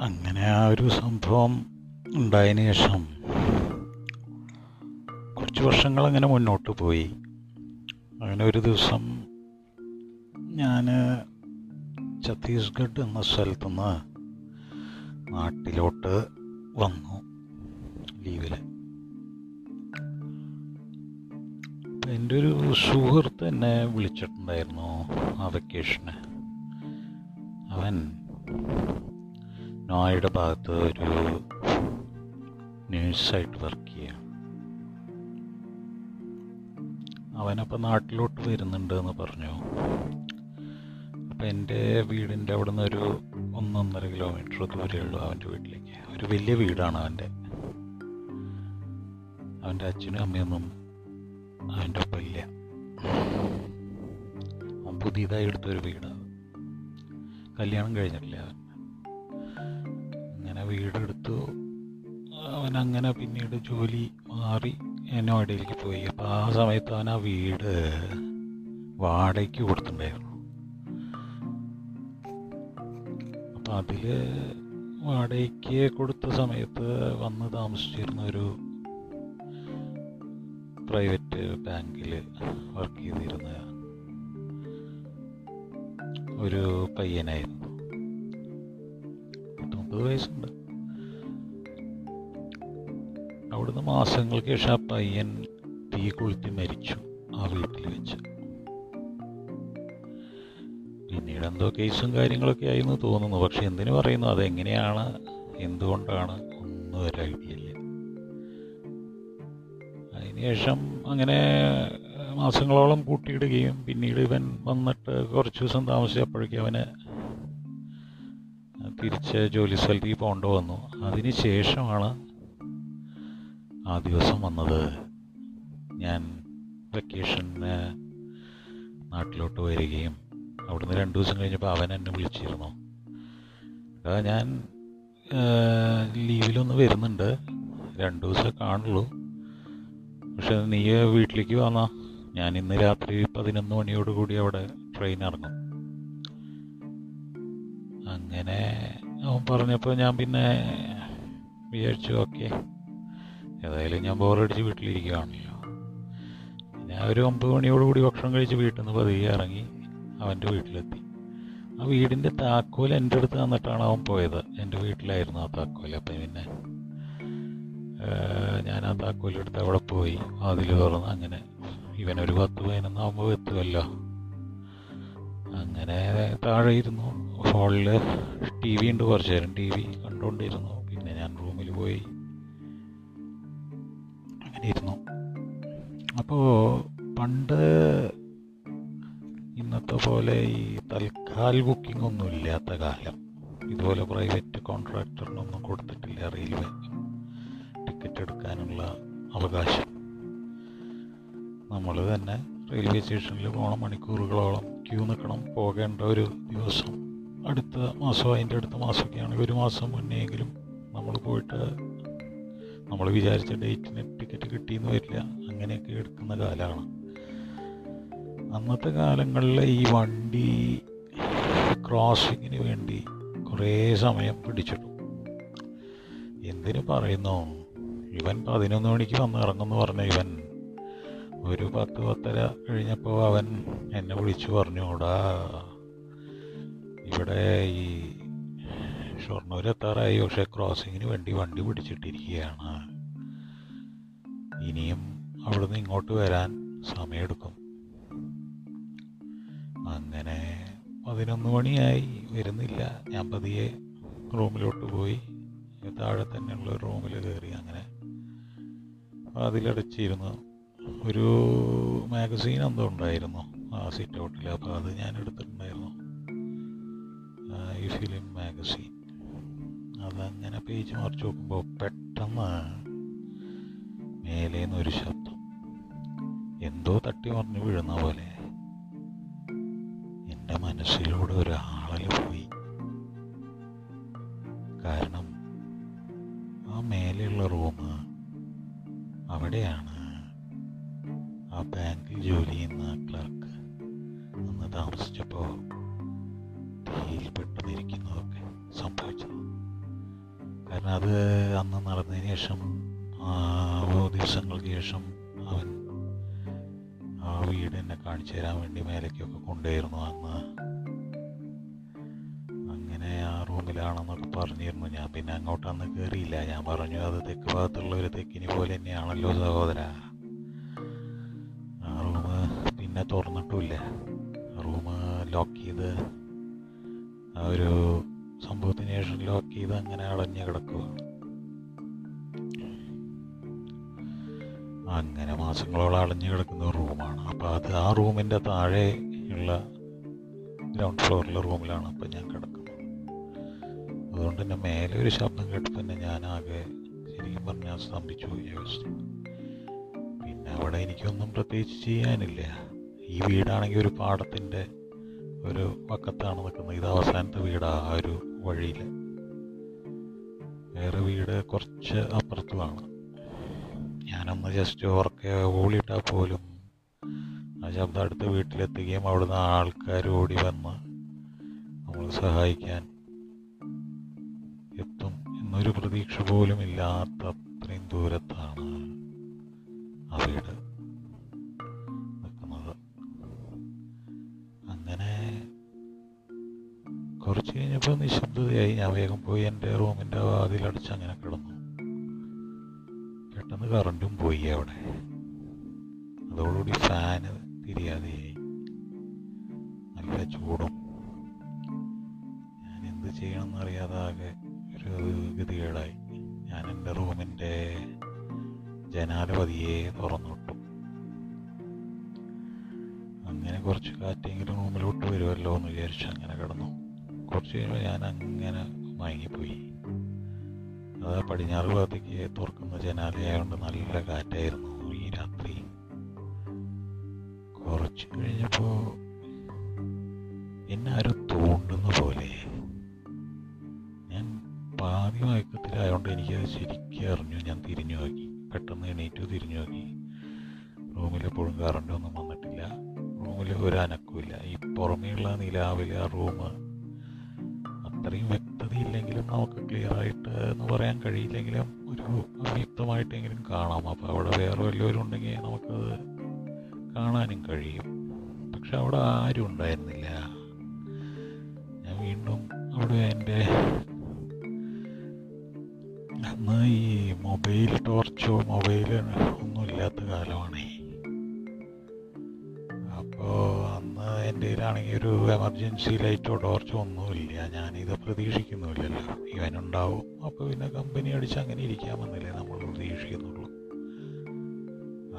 അങ്ങനെ ആ ഒരു സംഭവം ഉണ്ടായതിനു ശേഷം കുറച്ച് വർഷങ്ങൾ അങ്ങനെ മുന്നോട്ട് പോയി. അങ്ങനെ ഒരു ദിവസം ഞാൻ ഛത്തീസ്ഗഡ് എന്ന സ്ഥലത്തുനിന്ന് നാട്ടിലോട്ട് വന്നു. എന്റെ ഒരു സുഹൃത്ത് എന്നെ വിളിച്ചിട്ടുണ്ടായിരുന്നു ആ വെക്കേഷന് അവൻ നോയയുടെ ഭാഗത്ത് ഒരു നേഴ്സായിട്ട് വർക്ക് ചെയ്യുക അവനപ്പോൾ നാട്ടിലോട്ട് വരുന്നുണ്ട് എന്ന് പറഞ്ഞു. അപ്പം എന്റെ വീടിന്റെ അവിടെ നിന്ന് ഒരു ഒന്നൊന്നര കിലോമീറ്റർ ദൂരമേ ഉള്ളൂ അവന്റെ വീട്ടിലേക്ക്. ഒരു വലിയ വീടാണ് അവന്റെ അവന്റെ അച്ഛനും അമ്മയൊന്നും അവന്റെ ഒപ്പം ഇല്ല. അവൻ പുതിയതായി എടുത്തൊരു വീടാണ് കല്യാണം കഴിഞ്ഞിട്ടില്ല അവൻ. അങ്ങനെ വീടെടുത്തു. അവൻ അങ്ങനെ പിന്നീട് ജോലി മാറി നോയിഡയിലേക്ക് പോയി. അപ്പോൾ ആ സമയത്ത് അവൻ ആ വീട് വാടകയ്ക്ക് കൊടുത്തിട്ടുണ്ടായിരുന്നു. അപ്പം അതിൽ വാടകയ്ക്ക് കൊടുത്ത സമയത്ത് വന്ന് താമസിച്ചിരുന്ന ഒരു പ്രൈവറ്റ് ബാങ്കിൽ വർക്ക് ചെയ്തിരുന്ന ഒരു പയ്യനായിരുന്നു. പത്തൊമ്പത് വയസ്സുണ്ട്. അവിടുന്ന് മാസങ്ങൾക്ക് ശേഷം ആ പയ്യൻ തീ കൊളുത്തി മരിച്ചു ആ വീട്ടിൽ വെച്ച്. പിന്നീട് എന്തോ കേസും കാര്യങ്ങളൊക്കെ ആയിരുന്നു തോന്നുന്നു. പക്ഷെ എന്തിനു പറയുന്നു? അതെങ്ങനെയാണ്? എന്തുകൊണ്ടാണ്? ഒന്നും ഒരു ഐഡിയ ഇല്ല. അതിനുശേഷം അങ്ങനെ മാസങ്ങളോളം കൂട്ടിയിടുകയും പിന്നീട് ഇവൻ വന്നിട്ട് കുറച്ച് ദിവസം താമസിച്ചപ്പോഴേക്കും അവന് തിരിച്ച് ജോലി സ്ഥലത്തേക്ക് പോകേണ്ടി വന്നു. അതിന് ശേഷമാണ് ആ ദിവസം വന്നത്. ഞാൻ വെക്കേഷന് നാട്ടിലോട്ട് വരികയും അവിടുന്ന് രണ്ട് ദിവസം കഴിഞ്ഞപ്പോൾ അവൻ എന്നെ വിളിച്ചിരുന്നു. ഞാൻ ലീവിലൊന്ന് വരുന്നുണ്ട്. രണ്ട് ദിവസമേ കാണുള്ളൂ. പക്ഷെ നീ വീട്ടിലേക്ക് വന്നാ. ഞാൻ ഇന്ന് രാത്രി പതിനൊന്ന് മണിയോട് കൂടി അവിടെ ട്രെയിൻ ഇറങ്ങും. അങ്ങനെ അവൻ പറഞ്ഞപ്പോൾ ഞാൻ പിന്നെ വിചാരിച്ചു ഓക്കെ ഏതായാലും ഞാൻ ബോറടിച്ച് വീട്ടിലിരിക്കുകയാണല്ലോ ഞാൻ ഒരു ഒമ്പത് മണിയോടുകൂടി ഭക്ഷണം കഴിച്ച് വീട്ടിൽ നിന്ന് പതിയെ ഇറങ്ങി അവന്റെ വീട്ടിലെത്തി. ആ വീടിന്റെ താക്കോൽ എന്റെ അടുത്ത് തന്നിട്ടാണ് അവൻ പോയത്. എന്റെ വീട്ടിലായിരുന്നു ആ താക്കോൽ. അപ്പം പിന്നെ ഞാൻ ആ താക്കോലെടുത്ത് അവിടെ പോയി. അതിൽ തുറന്ന് അങ്ങനെ ഇവനൊരു പത്ത് പതിനൊന്നാകുമ്പോൾ എത്തുമല്ലോ അങ്ങനെ താഴെ ഇരുന്നു. ഹോളിൽ ടി വി ഉണ്ട് കുറച്ച് നേരം. ടി വി കണ്ടുകൊണ്ടിരുന്നു പിന്നെ ഞാൻ റൂമിൽ പോയി. അങ്ങനെ ഇരുന്നു. അപ്പോൾ പണ്ട് ഇന്നത്തെ പോലെ ഈ തൽക്കാൽ ബുക്കിംഗ് ഒന്നും ഇല്ലാത്ത കാലം. ഇതുപോലെ പ്രൈവറ്റ് കോൺട്രാക്ടറിനൊന്നും കൊടുത്തിട്ടില്ല റെയിൽവേ. ടിക്കറ്റ് എടുക്കാനുള്ള അവകാശം. നമ്മൾ തന്നെ റെയിൽവേ സ്റ്റേഷനിൽ പോകണം മണിക്കൂറുകളോളം ക്യൂ നിൽക്കണം പോകേണ്ട ഒരു ദിവസം. അടുത്ത മാസം അതിന്റെ അടുത്ത മാസമൊക്കെയാണ് ഒരു മാസം മുന്നെയെങ്കിലും നമ്മൾ പോയിട്ട് നമ്മൾ വിചാരിച്ച ഡേറ്റിന് ടിക്കറ്റ് കിട്ടിയെന്ന് വരില്ല. അങ്ങനെയൊക്കെ എടുക്കുന്ന കാലമാണ് അന്നത്തെ കാലങ്ങളിൽ ഈ വണ്ടി ക്രോസിങ്ങിന് വേണ്ടി കുറേ സമയം പിടിച്ചിട്ടു. എന്തിനു പറയുന്നു? ഇവൻ പതിനൊന്ന് മണിക്ക് വന്ന് ഇറങ്ങുമെന്ന് പറഞ്ഞ ഇവൻ ഒരു പത്ത് പത്തര കഴിഞ്ഞപ്പോൾ അവൻ എന്നെ വിളിച്ചു പറഞ്ഞു ഓടാ ഇവിടെ ഈ ഷൊർണൂർ എത്താറായി പക്ഷെ ക്രോസിങ്ങിന് വേണ്ടി വണ്ടി പിടിച്ചിട്ടിരിക്കുകയാണ്. ഇനിയും അവിടുന്ന് ഇങ്ങോട്ട് വരാൻ സമയമെടുക്കും. അങ്ങനെ പതിനൊന്ന് മണിയായി വരുന്നില്ല. ഞാൻ പതിയെ റൂമിലോട്ട് പോയി താഴെ തന്നെയുള്ള റൂമിൽ കയറി അങ്ങനെ അതിലടച്ചിരുന്നു. ഒരു മാഗസീൻ എന്തോ ഉണ്ടായിരുന്നു. ആ സീറ്റ് ഔട്ടിൽ അപ്പോൾ അത് ഞാൻ എടുത്തിട്ടുണ്ടായിരുന്നു ഈ ഫിലിം മാഗസീൻ അതങ്ങനെ പേജ് മറിച്ച് നോക്കുമ്പോൾ പെട്ടെന്ന് മേലേന്ന് ഒരു ശബ്ദം. എന്തോ തട്ടി മറിഞ്ഞ് വീഴുന്ന പോലെ. എന്റെ മനസ്സിലൂടെ ഒരാളൽ പോയി. അവിടെയാണ് ആ ബാങ്കിൽ ജോലി ചെയ്യുന്ന ക്ലർക്ക് അന്ന് താമസിച്ചപ്പോൾ പെട്ടെന്നിരിക്കുന്നതൊക്കെ സംഭവിച്ചത്. കാരണം അത് അന്ന് നടന്നതിന് ശേഷം ദിവസങ്ങൾക്ക് ശേഷം അവൻ ആ വീട് എന്നെ കാണിച്ചു തരാൻ വേണ്ടി മേലേക്കൊക്കെ കൊണ്ടുവരുന്നു അന്ന്. ആ റൂമിലാണെന്നൊക്കെ പറഞ്ഞിരുന്നു. ഞാൻ പിന്നെ അങ്ങോട്ടൊന്നും കയറിയില്ല ഞാൻ പറഞ്ഞു അത് തെക്ക് ഭാഗത്തുള്ള ഒരു തെക്കിനി പോലെ തന്നെയാണല്ലോ സഹോദര. ആ റൂം പിന്നെ തുറന്നിട്ടുമില്ല. റൂം ലോക്ക് ചെയ്ത് ആ ഒരു സംഭവത്തിന് ശേഷം ലോക്ക് ചെയ്ത് അങ്ങനെ അടഞ്ഞു കിടക്കുക അങ്ങനെ മാസങ്ങളോളം അടഞ്ഞു കിടക്കുന്ന റൂമാണ്. അപ്പോൾ അത് ആ റൂമിന്റെ താഴെ ഉള്ള ഗ്രൗണ്ട് ഫ്ലോറിലെ റൂമിലാണ്. അപ്പോൾ ഞാൻ അതുകൊണ്ട് തന്നെ മേലെ ഒരു ശബ്ദം കേട്ടപ്പോൾ തന്നെ ഞാൻ ആകെ ശരിക്കും പറഞ്ഞാൽ സ്തംഭിച്ചു പോയി പിന്നെ അവിടെ എനിക്കൊന്നും പ്രത്യേകിച്ച് ചെയ്യാനില്ല. ഈ വീടാണെങ്കിൽ ഒരു പാടത്തിന്റെ ഒരു പക്കത്താണ് നിൽക്കുന്നത്. ഇത് അവസാനത്തെ വീടാണ് ആ ഒരു വഴിയിൽ. വേറെ വീട് കുറച്ച് അപ്പുറത്തുമാണ്. ഞാനൊന്ന് ജസ്റ്റ് ഉറക്കെ ഓളിയിട്ടാൽ പോലും ആ ശബ്ദം അടുത്ത വീട്ടിലെത്തുകയും അവിടുന്ന് ആൾക്കാർ ഓടി വന്ന് നമ്മൾ സഹായിക്കാൻ എന്നൊരു പ്രതീക്ഷ പോലും ഇല്ലാത്ത അത്രയും ദൂരത്താണ് ആ വീട് നിൽക്കുന്നത്. അങ്ങനെ കുറച്ച് കഴിഞ്ഞപ്പോൾ നിശബ്ദതയായി ഞാൻ വേഗം പോയി എന്റെ റൂമിന്റെ വാതിലടച്ച് അങ്ങനെ കിടന്നു. പെട്ടെന്ന് കറണ്ടും പോയി അവിടെ. അതോടുകൂടി ഫാന് തിരിയാതെയായി. നല്ല ചൂടും. ഞാൻ എന്ത് ചെയ്യണമെന്ന് അറിയാതെ ആകെ ഒരു ഗതികേടായി ഞാൻ എന്റെ റൂമിന്റെ ജനാല പതിയെ തുറന്നിട്ടു അങ്ങനെ കുറച്ച് കാറ്റെങ്കിലും റൂമിലോട്ട് വരുമല്ലോ എന്ന് വിചാരിച്ച് അങ്ങനെ കിടന്നു. കുറച്ച് കഴിയുമ്പോൾ ഞാൻ അങ്ങനെ മയങ്ങിപ്പോയി. അത് പടിഞ്ഞാറ് ഭാഗത്തേക്ക് തുറക്കുന്ന ജനാലയായതുകൊണ്ട് നല്ല കാറ്റായിരുന്നു. കറണ്ടൊന്നും വന്നിട്ടില്ല. റൂമിൽ ഒരു അനക്കുമില്ല ഈ പുറമേയുള്ള നിലാവിൽ ആ റൂം അത്രയും വ്യക്തതയില്ലെങ്കിലും നമുക്ക് ക്ലിയർ ആയിട്ട് എന്ന് പറയാൻ കഴിയില്ലെങ്കിലും ഒരു അവ്യക്തമായിട്ടെങ്കിലും കാണാം. അപ്പോൾ അവിടെ വേറെ വല്ലവരും ഉണ്ടെങ്കിൽ നമുക്കത് കാണാനും കഴിയും. പക്ഷെ അവിടെ ആരും ഉണ്ടായിരുന്നില്ല. ഞാൻ വീണ്ടും അവിടെ എന്റെ അന്ന് ഈ മൊബൈൽ ടോർച്ചോ മൊബൈൽ ഒന്നും ഇല്ലാത്ത കാലമാണ്. അപ്പോൾ അന്ന് എന്റെ കയ്യിലാണെങ്കിൽ ഒരു എമർജൻസി ലൈറ്റോ ടോർച്ചോ ഒന്നുമില്ല. ഞാനിത് പ്രതീക്ഷിക്കുന്നുമില്ലല്ലോ. ഇവനുണ്ടാവും. അപ്പോൾ പിന്നെ കമ്പനി അടിച്ച് അങ്ങനെ ഇരിക്കാമെന്നല്ലേ നമ്മൾ പ്രതീക്ഷിക്കുന്നുള്ളൂ.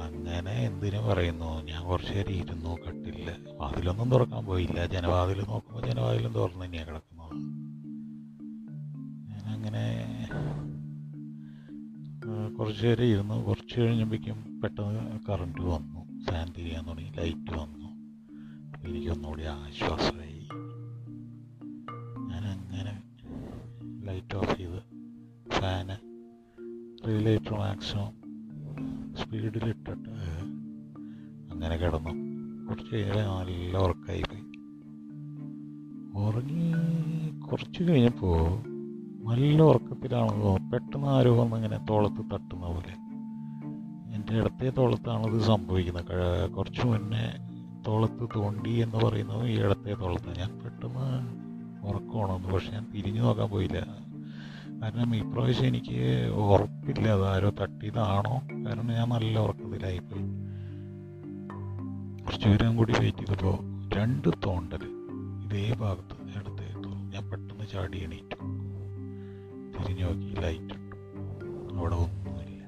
അങ്ങനെ എന്തിനു പറയുന്നു? ഞാൻ കുറച്ച് നേരം ഇരുന്നു കട്ടില്ല. വാതിലൊന്നും തുറക്കാൻ പോയില്ല. ജനവാതിൽ നോക്കുമ്പോൾ ജനവാതിലും തുറന്ന് തന്നെയാണ് കിടക്കുന്നത്. ഞാനങ്ങനെ കുറച്ച് നേരം ഇരുന്നു. കുറച്ച് കഴിഞ്ഞപ്പോഴേക്കും പെട്ടെന്ന് കറണ്ട് വന്നു. ഫാൻ തിരിയാൻ തുടങ്ങി. ലൈറ്റ് വന്നു. എനിക്കൊന്നുകൂടി ആശ്വാസമായി. ഞാനങ്ങനെ ലൈറ്റ് ഓഫ് ചെയ്ത് ഫാന് റീലൈറ്റർ മാക്സിമം സ്പീഡിലിട്ടിട്ട് അങ്ങനെ കിടന്നു. കുറച്ച് കഴിഞ്ഞാൽ നല്ല ഉറക്കമായി പോയി ഉറങ്ങി കുറച്ച് കഴിഞ്ഞപ്പോൾ നല്ല ഉറക്കത്തിലാണല്ലോ. പെട്ടെന്ന് ആരോ വന്നിങ്ങനെ തോളത്ത് തട്ടുന്ന പോലെ. എന്റെ ഇടത്തെ തോളത്താണിത് സംഭവിക്കുന്നത്. ക- കുറച്ച് മുന്നേ തോളത്ത് തോണ്ടി എന്ന് പറയുന്നത് ഈ ഇടത്തെ തോളത്ത്. ഞാൻ പെട്ടെന്ന് ഉറക്കമാണെന്ന് പക്ഷെ ഞാൻ തിരിഞ്ഞു നോക്കാൻ പോയില്ല. കാരണം ഇപ്രാവശ്യം എനിക്ക് ഉറപ്പില്ല. അതാരോ തട്ടിയതാണോ? കാരണം ഞാൻ നല്ല ഉറക്കത്തിലായിപ്പോയി കുറച്ച് ദൂരം കൂടി വെയിറ്റ് ചെയ്തപ്പോൾ രണ്ട് തോണ്ടൽ ഇതേ ഭാഗത്ത് ഇടത്തെ ഞാൻ പെട്ടെന്ന് ചാടി എണീറ്റു. തിരിഞ്ഞു നോക്കി ലൈറ്റ് ഇട്ടു. അവിടെ ഒന്നുമില്ല.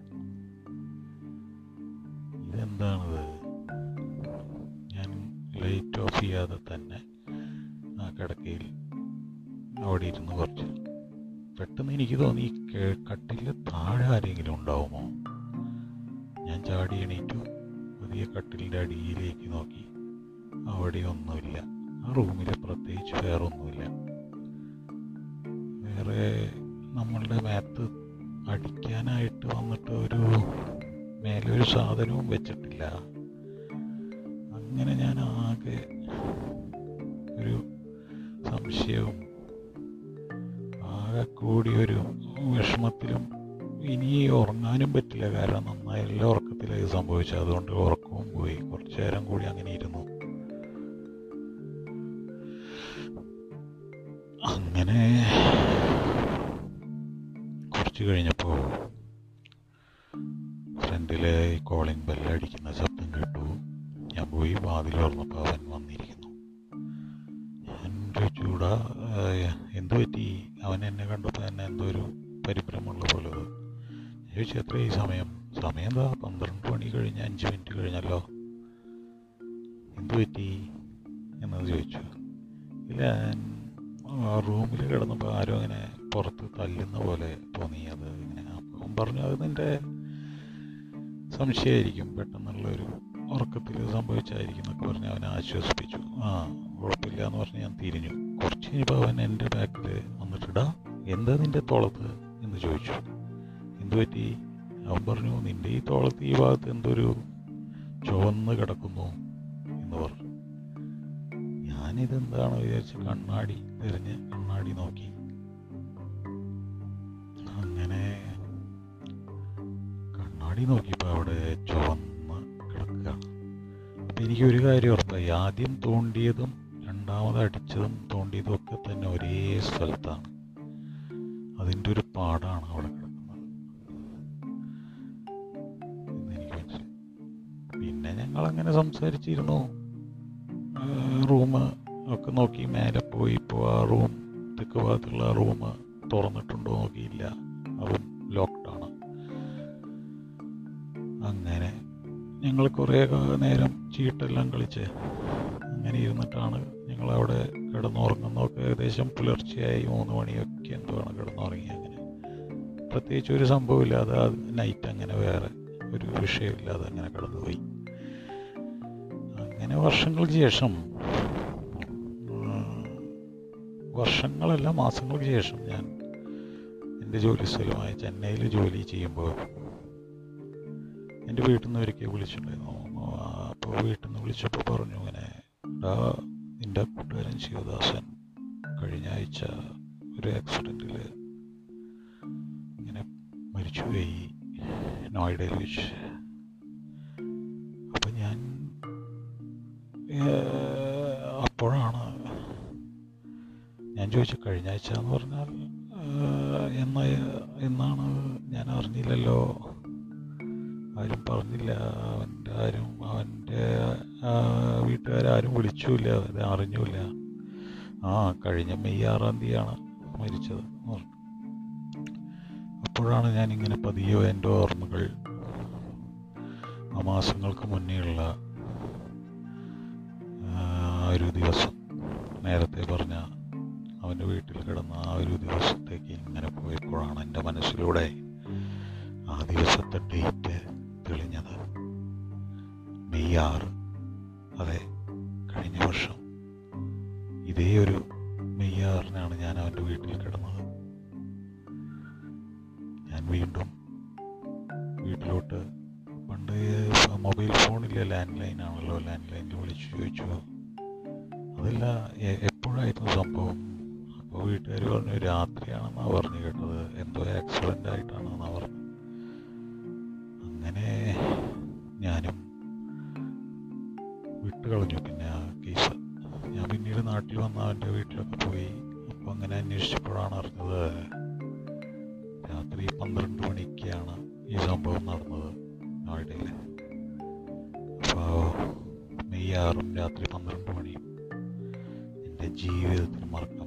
ഇതെന്താണിത്? ചെയ്യാതെ തന്നെ ആ കിടക്കയിൽ അവിടെ ഇരുന്ന് കുറച്ച് പെട്ടെന്ന് എനിക്ക് തോന്നി കട്ടിൽ താഴെ ആരെങ്കിലും ഉണ്ടാവുമോ? ഞാൻ ചാടി എണീറ്റു. പുതിയ കട്ടിലിന്റെ അടിയിലേക്ക് നോക്കി. അവിടെ ഒന്നുമില്ല. ആ റൂമിൽ പ്രത്യേകിച്ച് വേറെ ഒന്നുമില്ല വേറെ നമ്മളുടെ മേത്ത് അടിക്കാനായിട്ട് വന്നിട്ട് ഒരു മേലൊരു സാധനവും വെച്ചിട്ടില്ല. അങ്ങനെ ഞാൻ ആകെ ഒരു സംശയവും ആകെക്കൂടി കൂടി ഒരു വിഷമത്തിലും ഇനി ഉറങ്ങാനും പറ്റില്ല. കാരണം നന്നായി എല്ലാ ഉറക്കത്തിലേക്ക് സംഭവിച്ചത് അതുകൊണ്ട് ഉറക്കവും പോയി. കുറച്ചു നേരം കൂടി അങ്ങനെ ഇരുന്നു. അങ്ങനെ കുറച്ച് കഴിഞ്ഞപ്പോൾ ഫ്രണ്ടിലെ കോളിംഗ് ബെല്ലടിക്കുന്ന ശബ്ദം പോയി വാതിൽ തുറന്നപ്പോൾ അവൻ വന്നിരിക്കുന്നു. ഞാൻ ചോദിച്ചുകൂടാ എന്ത് പറ്റി? അവൻ എന്നെ കണ്ടപ്പോൾ തന്നെ എന്തോ ഒരു പരിഭ്രമമുള്ള പോലെ. ചോദിച്ചു എത്ര ഈ സമയം? സമയം എന്താ? പന്ത്രണ്ട് മണി കഴിഞ്ഞ് അഞ്ച് മിനിറ്റ് കഴിഞ്ഞല്ലോ. എന്ത് പറ്റി? എന്നത് ചോദിച്ചു. ഇല്ല റൂമിൽ കിടന്നപ്പോൾ ആരും അങ്ങനെ പുറത്ത് തല്ലുന്ന പോലെ തോന്നി. അത് ഇങ്ങനെ അപ്പം പറഞ്ഞു അത് നിന്റെ സംശയമായിരിക്കും. പെട്ടെന്നുള്ളൊരു ഉറക്കത്തിൽ സംഭവിച്ചായിരിക്കും പറഞ്ഞ് അവനെ ആശ്വസിപ്പിച്ചു. ആ കുഴപ്പമില്ല എന്ന് പറഞ്ഞ് ഞാൻ തിരിഞ്ഞു. കുറച്ച് കഴിഞ്ഞപ്പോൾ അവൻ എന്റെ ബാക്കിൽ വന്നിട്ടിടാ എന്താ നിന്റെ തോളത്ത്? എന്ന് ചോദിച്ചു. എന്തുപറ്റി അവൻ പറഞ്ഞു നിന്റെ ഈ തോളത്ത് ഈ ഭാഗത്ത് എന്തൊരു ചുവന്ന് കിടക്കുന്നു എന്ന് പറഞ്ഞു. ഞാനിതെന്താണ് വിചാരിച്ച് കണ്ണാടി തിരഞ്ഞ് കണ്ണാടി നോക്കി. അങ്ങനെ കണ്ണാടി നോക്കിയപ്പോൾ അവിടെ ചുവന്ന് അപ്പം എനിക്ക് ഒരു കാര്യം ഉറപ്പായി. ആദ്യം തോണ്ടിയതും രണ്ടാമത് അടിച്ചതും തോണ്ടിയതും ഒക്കെ തന്നെ ഒരേ സ്ഥലത്താണ്. അതിന്റെ ഒരു പാടാണ് അവിടെ കിടക്കുന്നത്. എനിക്ക് മനസ്സിലായി. പിന്നെ ഞങ്ങളങ്ങനെ സംസാരിച്ചിരുന്നു. റൂം ഒക്കെ നോക്കി മേലെ പോയി ഇപ്പോൾ ആ റൂം തെക്ക് ഭാഗത്തുള്ള ആ റൂം തുറന്നിട്ടുണ്ടോ നോക്കിയില്ല. അതും ഞങ്ങൾ കുറേ നേരം ചീട്ടെല്ലാം കളിച്ച് അങ്ങനെ ഇരുന്നിട്ടാണ് ഞങ്ങൾ അവിടെ കിടന്നുറങ്ങുന്നതൊക്കെ ഏകദേശം പുലർച്ചയായി മൂന്ന് മണിയൊക്കെ എന്തുവാണ് കിടന്നുറങ്ങി അങ്ങനെ. പ്രത്യേകിച്ച് ഒരു സംഭവമില്ലാതെ നൈറ്റ് അങ്ങനെ വേറെ ഒരു വിഷയമില്ലാതെ അങ്ങനെ കടന്നുപോയി. അങ്ങനെ വർഷങ്ങൾക്ക് ശേഷം വർഷങ്ങളല്ല മാസങ്ങൾക്ക് ശേഷം ഞാൻ എന്റെ ജോലി സ്ഥലമായ ചെന്നൈയിൽ ജോലി ചെയ്യുമ്പോൾ എന്റെ വീട്ടിൽ നിന്ന് ഒരിക്കൽ വിളിച്ചിട്ടുണ്ടായിരുന്നു. അപ്പോൾ വീട്ടിൽ നിന്ന് വിളിച്ചപ്പോൾ പറഞ്ഞു ഇങ്ങനെ നിന്റെ കൂട്ടുകാരൻ ശിവദാസൻ കഴിഞ്ഞ ആഴ്ച ഒരു ആക്സിഡന്റിൽ ഇങ്ങനെ മരിച്ചുപോയി നോയിഡയിൽ വെച്ച്. അപ്പം ഞാൻ അപ്പോഴാണ് ഞാൻ ചോദിച്ചു കഴിഞ്ഞ ആഴ്ച എന്ന് പറഞ്ഞാൽ എന്നാണ് ഞാൻ അറിഞ്ഞില്ലല്ലോ? പറഞ്ഞില്ല. അവന്റെ ആരും അവന്റെ വീട്ടുകാരും വിളിച്ചുമില്ല. അത് അറിഞ്ഞുമില്ല. ആ കഴിഞ്ഞ മെയ് ആറാം തീയതിയാണ് മരിച്ചത് അപ്പോഴാണ് ഞാനിങ്ങനെ പതിയോ എന്റെ ഓർമ്മകൾ ആ മാസങ്ങൾക്ക് മുന്നേയുള്ള ഒരു ദിവസം നേരത്തെ പറഞ്ഞ അവന്റെ വീട്ടിൽ കിടന്ന ആ ഒരു ദിവസത്തേക്ക് ഇങ്ങനെ പോയപ്പോഴാണ് എന്റെ മനസ്സിലൂടെ ആ ദിവസത്തെ ഡേറ്റ് തെളിഞ്ഞത്. മെയ് ആറ്. അതെ കഴിഞ്ഞ വർഷം. ഇതേ ഒരു മെയ് ആറിനാണ് ഞാൻ അവന്റെ വീട്ടിൽ കിടന്നത്. ഞാൻ വീണ്ടും വീട്ടിലോട്ട് പണ്ട് മൊബൈൽ ഫോണില്ല ലാൻഡ് ലൈൻ ആണല്ലോ ലാൻഡ് ലൈനിൽ വിളിച്ചു ചോദിച്ചു. അതല്ല വിട്ടുകളഞ്ഞു പിന്നെ ആ കേസ് ഞാൻ പിന്നീട് നാട്ടിൽ വന്ന അവന്റെ വീട്ടിലൊക്കെ പോയി. അപ്പോൾ അങ്ങനെ അന്വേഷിച്ചപ്പോഴാണ് അറിഞ്ഞത് രാത്രി പന്ത്രണ്ട് മണിക്കാണ് ഈ സംഭവം നടന്നത് നോയിഡയിൽ അപ്പോൾ മെയ് ആറും രാത്രി പന്ത്രണ്ട് മണിയും എന്റെ ജീവിതത്തിൽ മറക്കാൻ